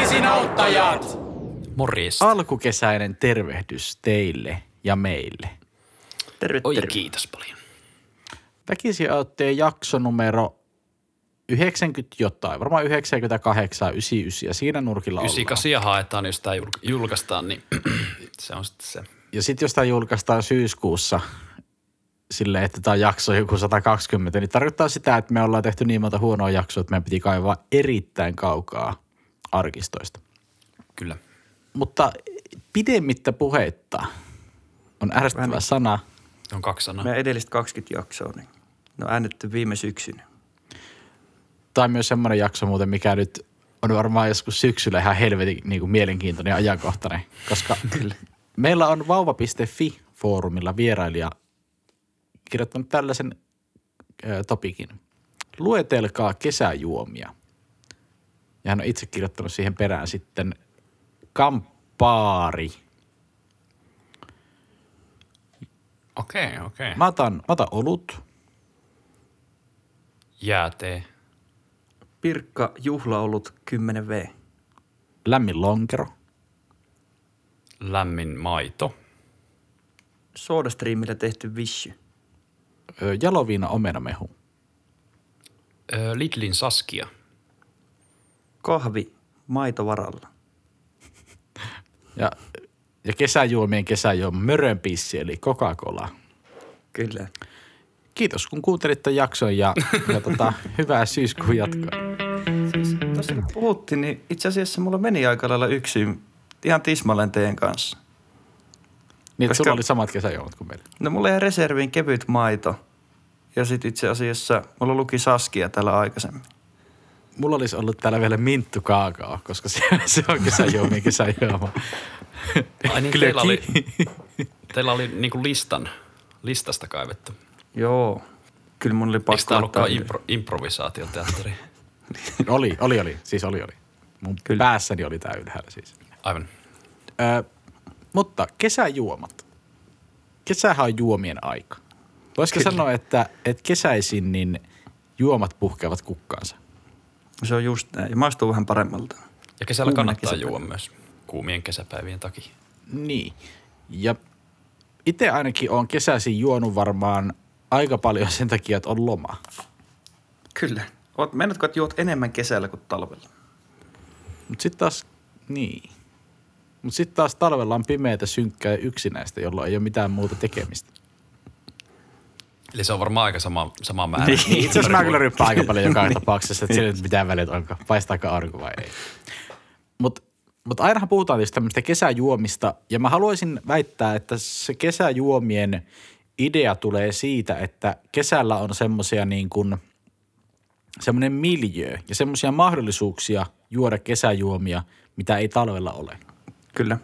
Väkisin auttajat! Morjesta. Alkukesäinen tervehdys teille ja meille. Terve, Oi, terve. kiitos paljon. Väkisin auttajien jakso numero 90 jotain, varmaan 98, 99 ja siinä nurkilla ollaan. 98 haetaan, jos tämä julkaistaan, niin se on sitten se. Ja sitten jos tämä julkaistaan syyskuussa silleen, että tämä jakso on joku 120, niin tarkoittaa sitä, että me ollaan tehty niin monta huonoa jaksoa, että meidän piti kaivaa erittäin kaukaa arkistoista. Kyllä. Mutta pidemmittä puheitta on ärsyttävä sana. On kaksi sanaa. Meidän edelliset 20 jaksoa, niin ne on äännetty viime syksynä. Tai myös semmoinen jakso muuten, mikä nyt on varmaan joskus syksyllä ihan helvetin niin kuin mielenkiintoinen ja ajankohtainen, koska meillä on vauva.fi-foorumilla vierailija kirjoittanut tällaisen ö, topikin. Luetelkaa kesäjuomia. Ja hän on itse kirjoittanut siihen perään sitten kamppaari. Okei, okei. Mä otan, mä otan olut, Jäätee. Pirkka juhlaolut 10V. lämmin lonkero, Lämmin maito. Soodastreamillä tehty vishy. ö, jaloviina omenamehu, Ö, Lidlin Saskia. Kahvi maitovaralla. ja, ja kesäjuomien kesäjuoma mörönpissi eli Coca-Cola. Kyllä. Kiitos kun kuuntelit tämän jakson ja, ja tota, hyvää syyskuun jatkoa. Siis, tuossa kun puhuttiin, niin itse asiassa mulla meni aika lailla yksin ihan tismalleen teidän kanssa. Niin, Koska- sulla oli samat kesäjuomat kuin meillä. No mulla jäi reserviin kevyt maito. Ja sitten itse asiassa mulla luki Saskia täällä aikaisemmin. Mulla olisi ollut täällä vielä minttu kaakao, koska se, se on kesäjuomien kesäjuoma. Ai niin, teillä oli, teillä oli niinku listan, listasta kaivettu. Joo. Kyllä mun oli Eikö pakko tämä ollutkaan ylös. impro, improvisaatioteatteri? oli, oli, oli. Siis oli, oli. Mun Kyllä. päässäni oli tää ylhäällä siis. Aivan. Ö, mutta kesäjuomat. Kesähän on juomien aika. Voisiko Kyllä. sanoa, että, että kesäisin niin juomat puhkeavat kukkaansa? Se on just näin. Ja maistuu vähän paremmalta. Ja kesällä Kuumina kannattaa juoda myös kuumien kesäpäivien takia. Niin. Ja itse ainakin on kesäisin juonut varmaan aika paljon sen takia, että on loma. Kyllä. Oot, mennätkö, että juot enemmän kesällä kuin talvella? Mutta sitten taas, niin. Mutta sitten taas talvella on pimeätä, synkkää ja yksinäistä, jolloin ei ole mitään muuta tekemistä. Eli se on varmaan aika sama, sama määrä. Niin, itse asiassa mä kyllä ryppään aika paljon joka tapauksessa, että sillä ei nyt mitään väliä, että onko, paistaako aurinko vai ei. Mutta mut ainahan puhutaan tietysti tämmöistä kesäjuomista, ja mä haluaisin väittää, että se kesäjuomien idea tulee siitä, että kesällä on semmoisia niin kuin, semmoinen miljö ja semmoisia mahdollisuuksia juoda kesäjuomia, mitä ei talvella ole. Kyllä.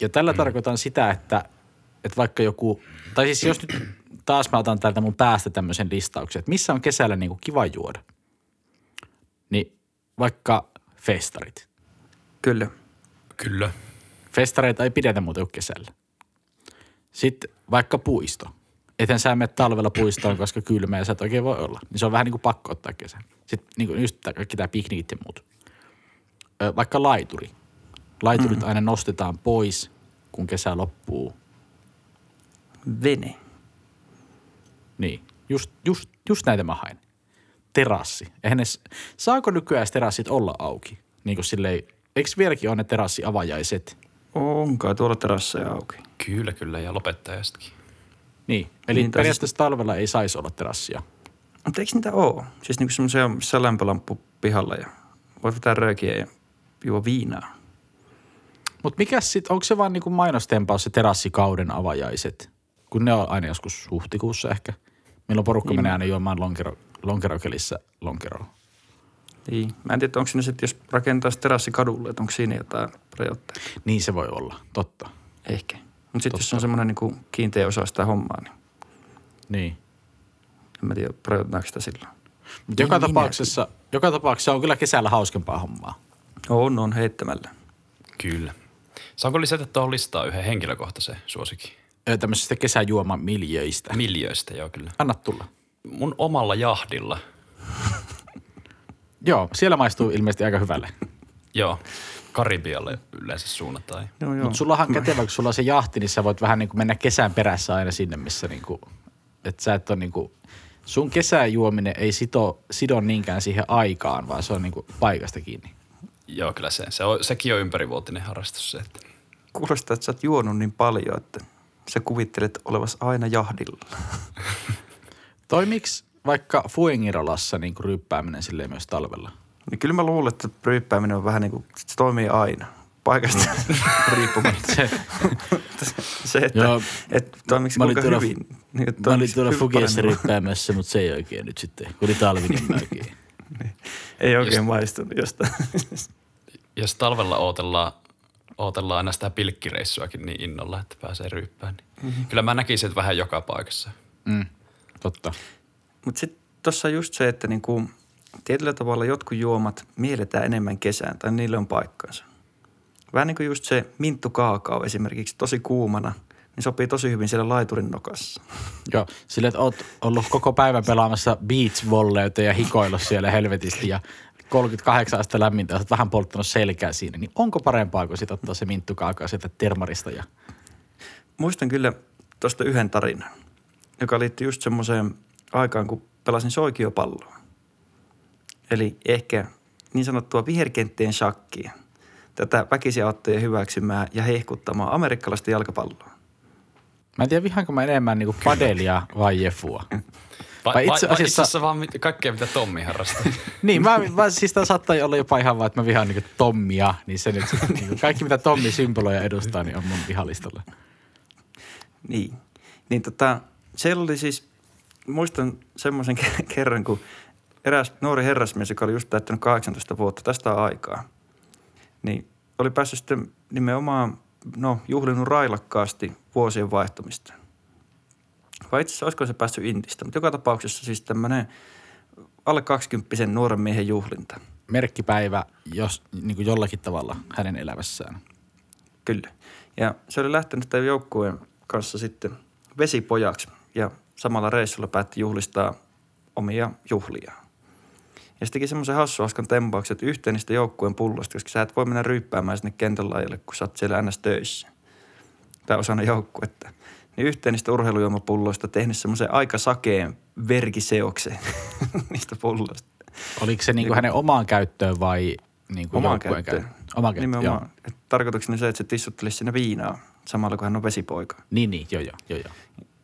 Ja tällä mm. tarkoitan sitä, että, että vaikka joku, tai siis jos nyt taas mä otan täältä mun päästä tämmöisen listauksen, että missä on kesällä niin kuin kiva juoda, niin vaikka festarit. Kyllä. Kyllä. Festareita ei pidetä muuta kuin kesällä. Sitten vaikka puisto. Ethän sä mene talvella puistoon, koska kylmä ja sä et oikein voi olla. Niin se on vähän niin kuin pakko ottaa kesän. Sitten niin kuin just tää- kaikki tämä piknikit ja muut. Ö, Vaikka laituri. Laiturit mm. aina nostetaan pois, kun kesä loppuu. Vene. Niin, just, just, just näitä mä hain. Terassi. Eihän ne, saako nykyään terassit olla auki? Niin kuin silleen, eikö vieläkin ole ne terassiavajaiset? Onkaan tuolla terasseja auki. Kyllä, kyllä. Ja lopettajastakin. Niin, eli Niin, tai periaatteessa talvella ei saisi olla terassia. Mutta eikö niitä oo? Siis niinku semmoisia, missä on lämpölamppu pihalla ja voit vetää röökiä ja juo viinaa. Mutta mikä sitten, onko se vaan niinku mainostempaus se terassikauden avajaiset? Kun ne on aina joskus huhtikuussa ehkä. Milloin porukka Niin. menee aina juomaan lonkero, lonkerokelissä lonkeroa. Niin. Mä en tiedä, onko siinä sitten, jos rakentaisi terassi kadulle, että onko siinä jotain rajoitteita. Niin se voi olla, totta. Ehkä. Mutta sitten jos on semmoinen niinku kiinteä osa sitä hommaa, niin Niin. en mä tiedä, rajoitetaanko sitä silloin. Mutta joka, minä tapauksessa, joka tapauksessa on kyllä kesällä hauskempaa hommaa. On, on heittämällä. Kyllä. Saanko lisätä tuohon listaan yhden henkilökohtaisen suosikin? Tämmöisistä kesäjuomamiljöistä. Miljöistä, joo kyllä. Anna tulla. Mun omalla jahdilla Joo, siellä maistuu ilmeisesti aika hyvälle. Joo, Karibialle yleensä suunnataan. Joo, joo. Mutta sullahan on kätevä, kun sulla on se jahti, niin sä voit vähän niin kuin mennä kesän perässä aina sinne, missä niin kuin, että sä et ole niin kuin, sun kesäjuominen ei sito, sido niinkään siihen aikaan, vaan se on niin kuin paikasta kiinni. Joo, kyllä se, se on, sekin on ympärivuotinen harrastus se, että Kuulostaa, että sä oot juonut niin paljon, että sä kuvittelet olevas aina jahdilla. Toimiks vaikka Fuengirolassa niin kuin ryppääminen silleen myös talvella? Niin kyllä mä luulen, että ryyppääminen on vähän niin kuin, se toimii aina. Paikasta riippumatta. Se, Se, että Joo. et, toimiko Mä olin kuinka tuolla- hyvin. Niin, että mä olin tuolla paremmin? ryppäämässä, mutta se ei oikein nyt sitten, kun oli talvi, niin mä oikein. Ei oikein Just- maistunut jostain. jos talvella ootellaan, ootellaan aina sitä pilkkireissuakin niin innolla, että pääsee ryyppään, niin mm-hmm. kyllä mä näkisin, että vähän joka paikassa. Mm, totta. Mutta sitten tuossa on just se, että niinku, tietyllä tavalla jotkut juomat mielletään enemmän kesään tai niille on paikkansa. Vähän niin kuin just se minttu kaakao esimerkiksi tosi kuumana, niin sopii tosi hyvin siellä laiturin nokassa. Joo, sille, että oot ollut koko päivän pelaamassa beach volleyta ja hikoillut siellä helvetisti ja 38 astetta lämmintä, oot vähän polttanut selkää siinä, niin onko parempaa kuin sit ottaa se minttu kaakao sieltä termarista ja Muistan kyllä tuosta yhden tarinan, joka liittyy just semmoiseen aikaan, kun pelasin soikiopalloa. Eli ehkä niin sanottua viherkenttien shakkia. Tätä väkisiauttojen hyväksymää ja hehkuttamaa amerikkalaista jalkapalloa. Mä en tiedä vihaanko mä enemmän niinku padelia vai jefua. Vai, Vai vai, itse vai asiassa- itse asiassa vaan mit- kaikkea, mitä Tommi harrastaa. Niin, mä, mä siis tää saattaa olla jopa ihan vaan, että mä vihaan niinku Tommia, niin se nyt niinku, kaikki mitä Tommi symboloja edustaa, niin on mun vihalistalla. Niin. Niin tota, siellä oli siis, muistan semmoisen ke- kerran, kun eräs nuori herrasmies, joka oli just täyttänyt 18 vuotta tästä aikaa, niin oli päässyt sitten nimenomaan, no, juhlinut railakkaasti vuosien vaihtumista. Vai itse asiassa olisiko se päässyt Intistä, mutta joka tapauksessa siis tämmöinen alle 20 nuoren miehen juhlinta. Merkkipäivä jos, niinku jollakin tavalla hänen elämässään. Kyllä. Ja se oli lähtenyt tämän joukkueen kanssa sitten vesipojaksi ja samalla reissulla päätti juhlistaa omia juhlia. Ja se teki semmoisen hassu haskan tempauksen, että yhteen niistä joukkueen pullosta, koska sä et voi mennä ryppäämään sinne kentän laajalle, kun sä oot siellä ns. töissä. Tai osana joukkuetta. Niin yhteen niistä urheilujuomapulloista tehnyt semmoisen aika sakeen verkiseoksen niistä pulloista. Oliko se niinku hänen omaan käyttöön vai niinku Omaan käyttöön. käyttöön? Omaan käyttöön, Nimenomaan. joo. Tarkoituksena se, että se tissuttelisi sinne viinaa samalla kun hän on vesipoika. Niin, niin, joo, joo, joo, joo.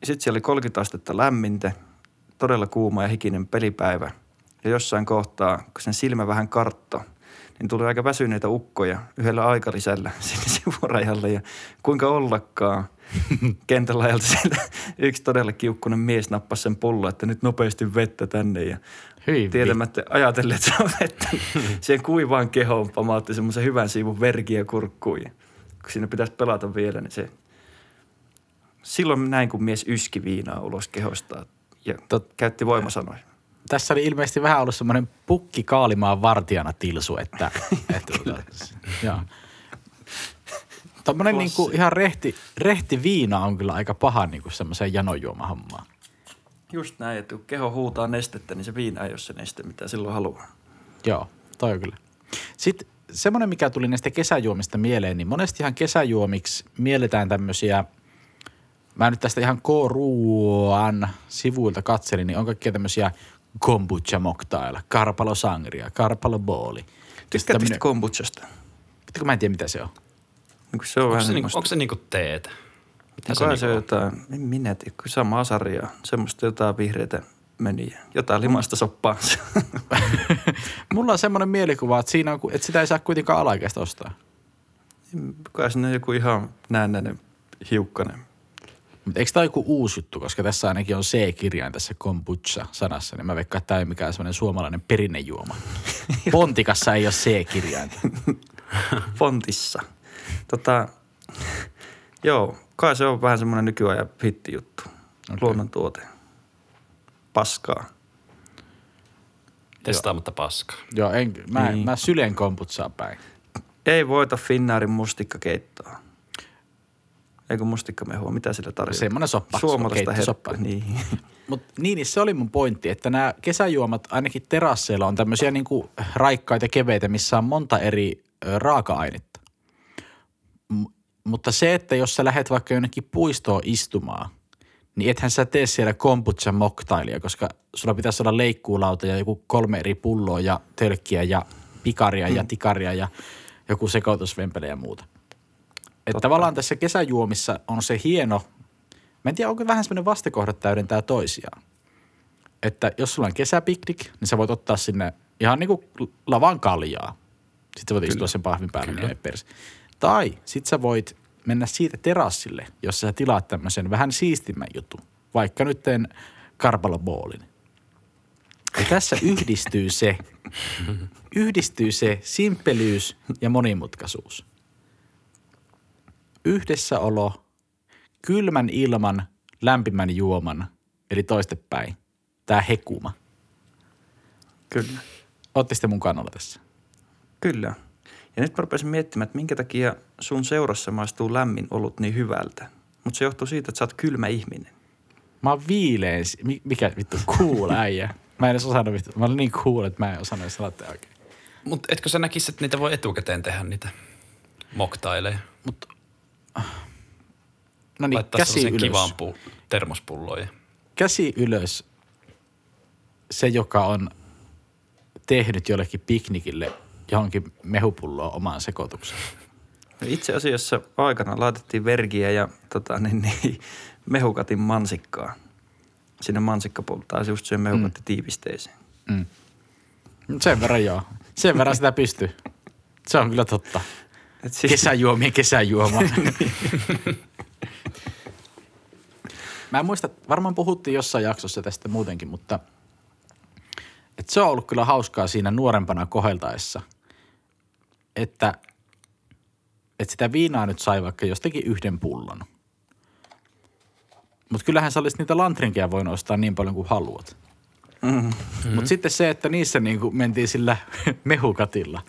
Sitten siellä oli 30 astetta lämmintä, todella kuuma ja hikinen pelipäivä. Ja jossain kohtaa, kun sen silmä vähän kartto, niin tuli aika väsyneitä ukkoja yhdellä aikalisällä sinne sivurajalle. Ja kuinka ollakaan kentällä ajalta sieltä yksi todella kiukkunen mies nappasi sen pullon, että nyt nopeasti vettä tänne. Ja Hyi tietämättä ajatellen, että se on vettä, siihen kuivaan kehoon pamautti semmoisen hyvän siivun verkiä kurkkuun. Ja kun siinä pitäisi pelata vielä, niin se silloin näin, kun mies yski viinaa ulos kehostaan ja Tot- käytti voimasanoja. Tässä oli ilmeisesti vähän ollut semmoinen pukki kaalimaan vartijana tilsu, että, että tota, joo. Tuommoinen niinku ihan rehti, rehti viina on kyllä aika paha niinku semmoiseen janojuomahommaan. Just näin, että kun keho huutaa nestettä, niin se viina ei ole se neste, mitä silloin haluaa. Joo, toi on kyllä. Sitten semmoinen, mikä tuli näistä kesäjuomista mieleen, niin monestihan kesäjuomiksi mielletään tämmöisiä, mä nyt tästä ihan K-ruoan sivuilta katselin, niin on kaikkia tämmöisiä kombucha mocktailla, karpalo sangria, karpalo booli. Tykkäätkö tästä kombuchasta? kun mä en tiedä, mitä se on. Niin kun se on Onko vähän se, niinku, onko se niinku teetä? Mitä No se, niinku on on? jotain, en minä tiedä, kun samaa sarjaa, semmoista jotain vihreitä möniä, jotain limasta soppaa. Mulla on semmoinen mielikuva, että, siinä on, että sitä ei saa kuitenkaan alaikäistä ostaa. Kai sinne joku ihan näennäinen hiukkanen. Mutta eikö tämä joku uusi juttu, koska tässä ainakin on C-kirjain tässä kombucha-sanassa, niin mä veikkaan, että tämä ei ole mikään semmoinen suomalainen perinnejuoma. Pontikassa ei ole C-kirjainta. Fontissa. Tota, joo, kai se on vähän semmoinen nykyajan hittijuttu. Okay. Luonnontuote. Paskaa. Testaamatta paskaa. Joo, en, mä, niin. Niin. mä sylen kombuchaa päin. Ei voita Finnaarin mustikkakeittoa. Eikö mustikkamehua, mitä sillä tarjotaan? Semmoinen soppa, Suomalaista herkkua. Niin. Mutta niin, niin se oli mun pointti, että nämä kesäjuomat ainakin terasseilla on tämmöisiä niinku raikkaita keveitä, missä on monta eri raaka-ainetta. M- mutta se, että jos sä lähdet vaikka jonnekin puistoon istumaan, niin ethän sä tee siellä kombucha moktailia, koska sulla pitäisi olla leikkuulauta ja joku kolme eri pulloa ja tölkkiä ja pikaria ja tikaria ja joku sekoitusvempele ja muuta. Että tavallaan tässä kesäjuomissa on se hieno, mä en tiedä onko vähän semmoinen vastakohdat täydentää toisiaan. Että jos sulla on kesäpiknik, niin sä voit ottaa sinne ihan niin kuin lavan kaljaa. Sitten sä voit istua sen pahvin päälle ja perse. Tai sit sä voit mennä siitä terassille, jossa sä tilaat tämmöisen vähän siistimmän jutun. Vaikka nyt teen karpaloboolin. Ja tässä yhdistyy se, yhdistyy se simppelyys ja monimutkaisuus. Yhdessäolo, kylmän ilman, lämpimän juoman, eli toistepäin. Tämä hekuma. Kyllä. Ootte sitten mun kannalla tässä? Kyllä. Ja nyt mä rupesin miettimään, että minkä takia sun seurassa maistuu lämmin olut niin hyvältä. Mutta se johtuu siitä, että sä oot kylmä ihminen. Mä oon mi- mikä vittu cool äijä. Mä en edes osannut vittu. Mä olin niin cool, että mä en osannut edes sanoa oikein. Mutta etkö sä näkisi, että niitä voi etukäteen tehdä niitä moktaileja? No niin, Laittaa käsi ylös. kivaan pu- termospulloon. ja- Käsi ylös. Se, joka on tehnyt jollekin piknikille johonkin mehupulloon omaan sekoituksen. No Itse asiassa aikana laitettiin vergiä ja tota, niin, niin, mehukatin mansikkaa sinne mansikkapultaan, just siihen mehukatti tiivisteeseen. Mut Sen verran joo. Sen verran sitä pystyy. Se on kyllä totta. Siis, Kesäjuomien kesäjuoma. Mä en muista, varmaan puhuttiin jossain jaksossa tästä muutenkin, mutta et se on ollut kyllä hauskaa siinä nuorempana koheltaessa, että, että sitä viinaa nyt sai vaikka jostakin yhden pullon. Mutta kyllähän sä olisit niitä lantrinkeja voinut ostaa niin paljon kuin haluat. mm, Mutta sitten se, että niissä niinku mentiin sillä mehukatilla.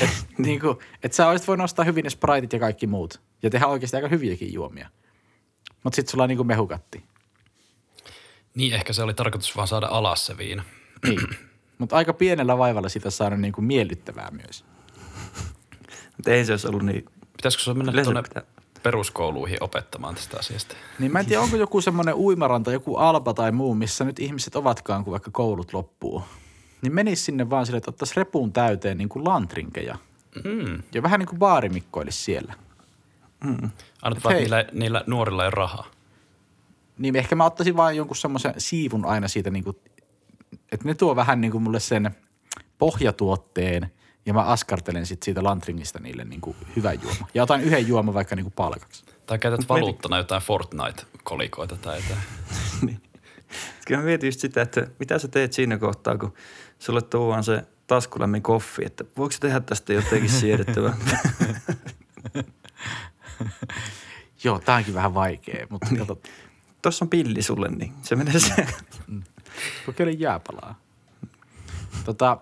Että niinku, et sä olisit voinut ostaa hyvin ne spritit ja kaikki muut. Ja tehdä oikeasti aika hyviäkin juomia. Mutta sitten sulla on niinku mehukatti. Niin, ehkä se oli tarkoitus vaan saada alas se viina. Niin. Mutta aika pienellä vaivalla sitä saada niinku miellyttävää myös. mutta ei se olisi ollut niin. Pitäisikö se mennä tuonne pitää- peruskouluihin opettamaan tästä asiasta? Niin mä en tiedä, onko joku semmoinen uimaranta, joku alpa tai muu, missä nyt ihmiset ovatkaan, kun vaikka koulut loppuu. Niin menis sinne vaan sille, että ottaisi repuun täyteen niin kuin lantrinkeja. Mm. Ja vähän niin kuin baarimikkoilisi siellä. Annat vaan, niillä, niillä nuorilla ei rahaa. Niin ehkä mä ottaisin vaan jonkun semmoisen siivun aina siitä, niin kuin, että ne tuo vähän niin kuin mulle sen pohjatuotteen ja mä askartelen sit siitä lantringista niille niin kuin hyvän juoma. Ja otan yhden juoman vaikka niin kuin palkaksi. Tai käytät Mut valuuttana jotain Fortnite-kolikoita tai jotain. Kyllä mä mietin just sitä, että mitä sä teet siinä kohtaa, kun sulle tuodaan se taskulämmin koffi, että voiko tehdä tästä jotenkin siedettävää? Joo, tää onkin vähän vaikea, mutta kato, Tuossa on pilli sulle, niin se menee se. kokeile jääpalaa. Tota,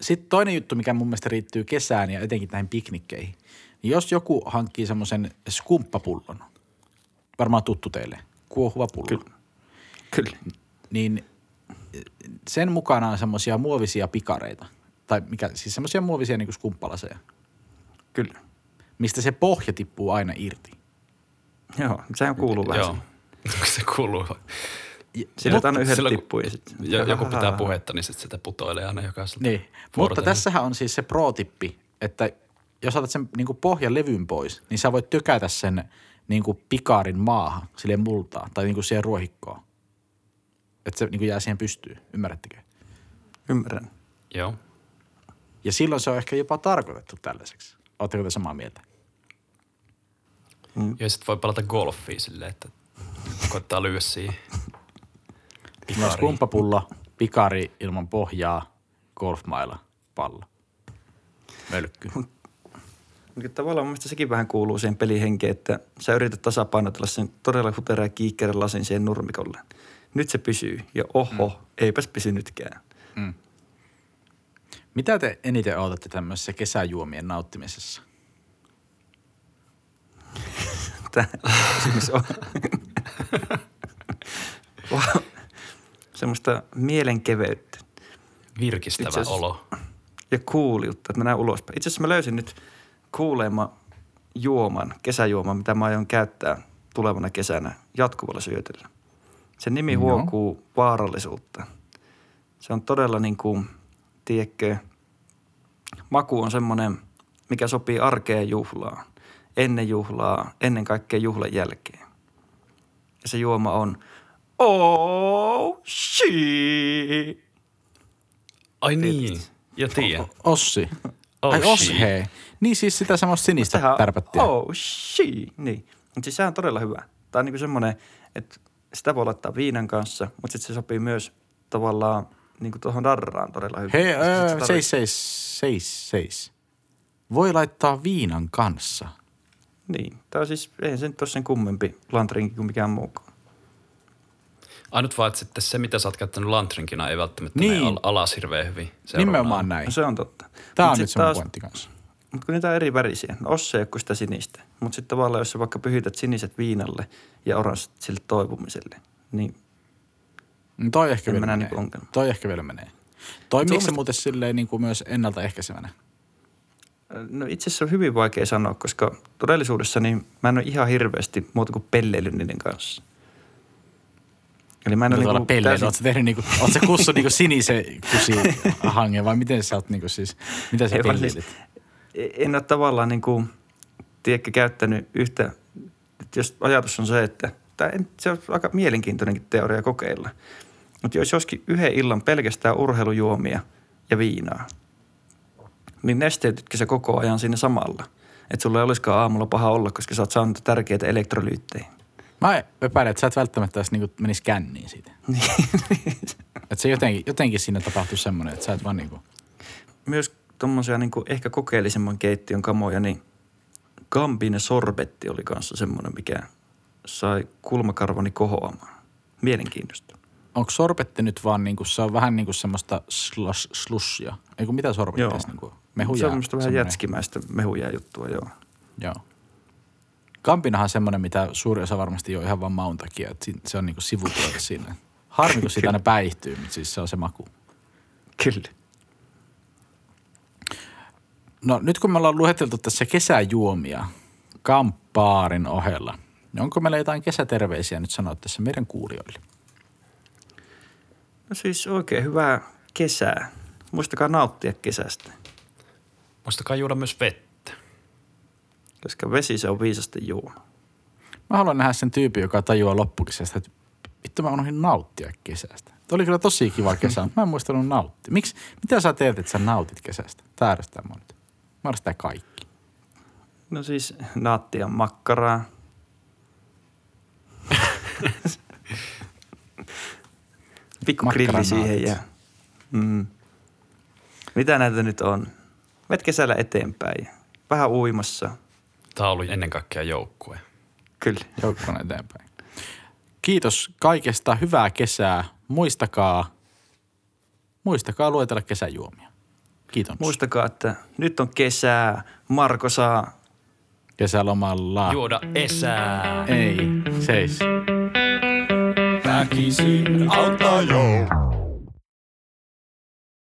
Sitten toinen juttu, mikä mun mielestä riittyy kesään ja etenkin näihin piknikkeihin. Niin jos joku hankkii semmoisen skumppapullon, varmaan tuttu teille, kuohuva pullo. Kyllä. Kyllä. niin sen mukana on semmoisia muovisia pikareita. Tai mikä, siis semmoisia muovisia niin skumppalaseja, Kyllä. mistä se pohja tippuu aina irti. Joo, sehän kuuluu vähän. Joo. se kuuluu. Sillä Mutta aina yhden silloin, kun tippuu ja sitten. jo- Joku pitää puhetta, niin sit sitä putoilee aina jokaiselta. Niin, mutta tässähän on siis se pro-tippi, että jos otat sen niin pohjan levyn pois, niin sä voit tökätä sen niin pikaarin maahan, sille multaan tai niin siihen ruohikkoon. Että se niin jää siihen pystyyn, ymmärrättekö? Ymmärrän. Joo. Ja silloin se on ehkä jopa tarkoitettu tällaiseksi. Oletteko te samaa mieltä? Ja sit voi palata golfiin silleen, että koittaa lyödä siihen. Pikari. Skumppapullo, pikari ilman pohjaa, golfmailla, pallo. Mölkky. Mutta tavallaan mun sekin vähän kuuluu siihen pelihenkeen, että sä yrität tasapainotella sen todella huteraan kiikkeiden lasin siihen nurmikolle. Nyt se pysyy ja oho, mm. eipäs pysynytkään. Mitä te eniten odotatte tämmöisessä kesäjuomien nauttimisessa? Tämä kysymys on semmoista mielenkeveyttä. Virkistävä Itse asiassa- olo. ja kuuliutta, että mennään ulospäin. Itse asiassa mä löysin nyt kuuleema juoman, kesäjuoman, mitä mä aion käyttää tulevana kesänä jatkuvalla syötöllä. Sen nimi Joo. huokuu vaarallisuutta. Se on todella niin kuin, tiedätkö, maku on semmoinen, mikä sopii arkeen juhlaan. Ennen juhlaa, ennen kaikkea juhlan jälkeen. Ja se juoma on Oh, shit. Ai niin, jo tiedän. Ossi. Oh, Ai shit. Oshee. Niin siis sitä semmoista sinistä tärpättiä. Oh, shit. Niin. Mutta siis sehän on todella hyvä. Tämä on niinku semmoinen, että sitä voi laittaa viinan kanssa, mutta sitten se sopii myös tavallaan niinku tuohon darraan todella hyvin. Hei, se öö, seis, seis, seis, seis. Voi laittaa viinan kanssa. Niin. Tämä on siis, eihän se nyt ole sen kummempi lantrinki kuin mikään muukaan. Ainut vaan, että sitten se, mitä sä oot käyttänyt lantrinkina, ei välttämättä Niin. niin. mene al- alas hirveän hyvin. seuraavana Nimenomaan näin. No se on totta. Tämä Mut on nyt semmoinen taas- pointti kanssa. Mutta kun niitä on eri värisiä. No Osse ei ole kuin sitä sinistä. Mutta sitten tavallaan, jos sä vaikka pyhität siniset viinalle ja oranssit sille toipumiselle, niin No toi ehkä vielä menee. niinku ongelmaa. Toi ehkä vielä menee. Toimiiko se muuten silleen niin kuin myös ennaltaehkäisevänä? No itse asiassa on hyvin vaikea sanoa, koska todellisuudessa niin mä en ole ihan hirveästi muuta kuin pelleillyt niiden kanssa. Eli mä en ole Tuolla niinku pelleillä, täysin- sä tehnyt niinku, sä kussu niinku sinisen kusi hange vai miten sä oot niinku siis, mitä sä vaan pelleilit? En ole tavallaan niin kuin, tiedätkö, käyttänyt yhtä, että jos ajatus on se, että tai en, se on aika mielenkiintoinenkin teoria kokeilla. Mutta jos joskin yhden illan pelkästään urheilujuomia ja viinaa, niin nesteytytkö se koko ajan siinä samalla? Että sulla ei olisikaan aamulla paha olla, koska sä oot saanut tärkeitä elektrolyyttejä. Mä epäilen, että sä et välttämättä edes niinku menis känniin siitä. että se jotenkin, jotenkin siinä tapahtuu semmoinen, että sä et vaan niinku, Myös tuommoisia niin ehkä kokeellisemman keittiön kamoja, niin Gambine sorbetti oli kanssa semmoinen, mikä sai kulmakarvani kohoamaan. Mielenkiintoista. onko sorbetti nyt vaan niinku, se on vähän niinku semmoista slush, slushia. Ei kun mitä sorbetti Joo. edes niinku, mehuja. Se on semmoista vähän semmoinen- jätskimäistä mehujää juttua, joo. Joo. Kampinahan on semmoinen, mitä suuri osa varmasti jo ihan vaan maun takia, että se on niinku sivutuote siinä. Harmi, kun siitä aina päihtyy, mutta siis se on se maku. Kyllä. No nyt kun me ollaan lueteltu tässä kesäjuomia kamppaarin ohella, niin onko meillä jotain kesäterveisiä nyt sanoa tässä meidän kuulijoille? No siis oikein hyvää kesää. Muistakaa nauttia kesästä, Muistakaa juoda myös vettä. koska vesi se on viisasten juoma. Mä haluan nähdä sen tyypin, joka tajuaa loppukesästä, että vittu mä unohdin nauttia kesästä. Tuo oli kyllä tosi kiva kesä, mutta mä en muistanut nauttia. Miksi, mitä sä teet, että sä nautit kesästä? Mua nyt. Mä ärsyttää kaikki. No siis naattia makkaraa. Pikku grilli siihen ja... Mm. Mitä näitä nyt on? Met kesällä eteenpäin. Vähän uimassa. Tämä oli ennen kaikkea joukkue. Kyllä. Joukkona eteenpäin. Kiitos kaikesta. Hyvää kesää. Muistakaa, muistakaa luetella kesäjuomia. Kiitos. Muistakaa, että nyt on kesää. Marko saa Kesälomalla. Juoda esää. Ei, seis. Väkisin auttaa jo.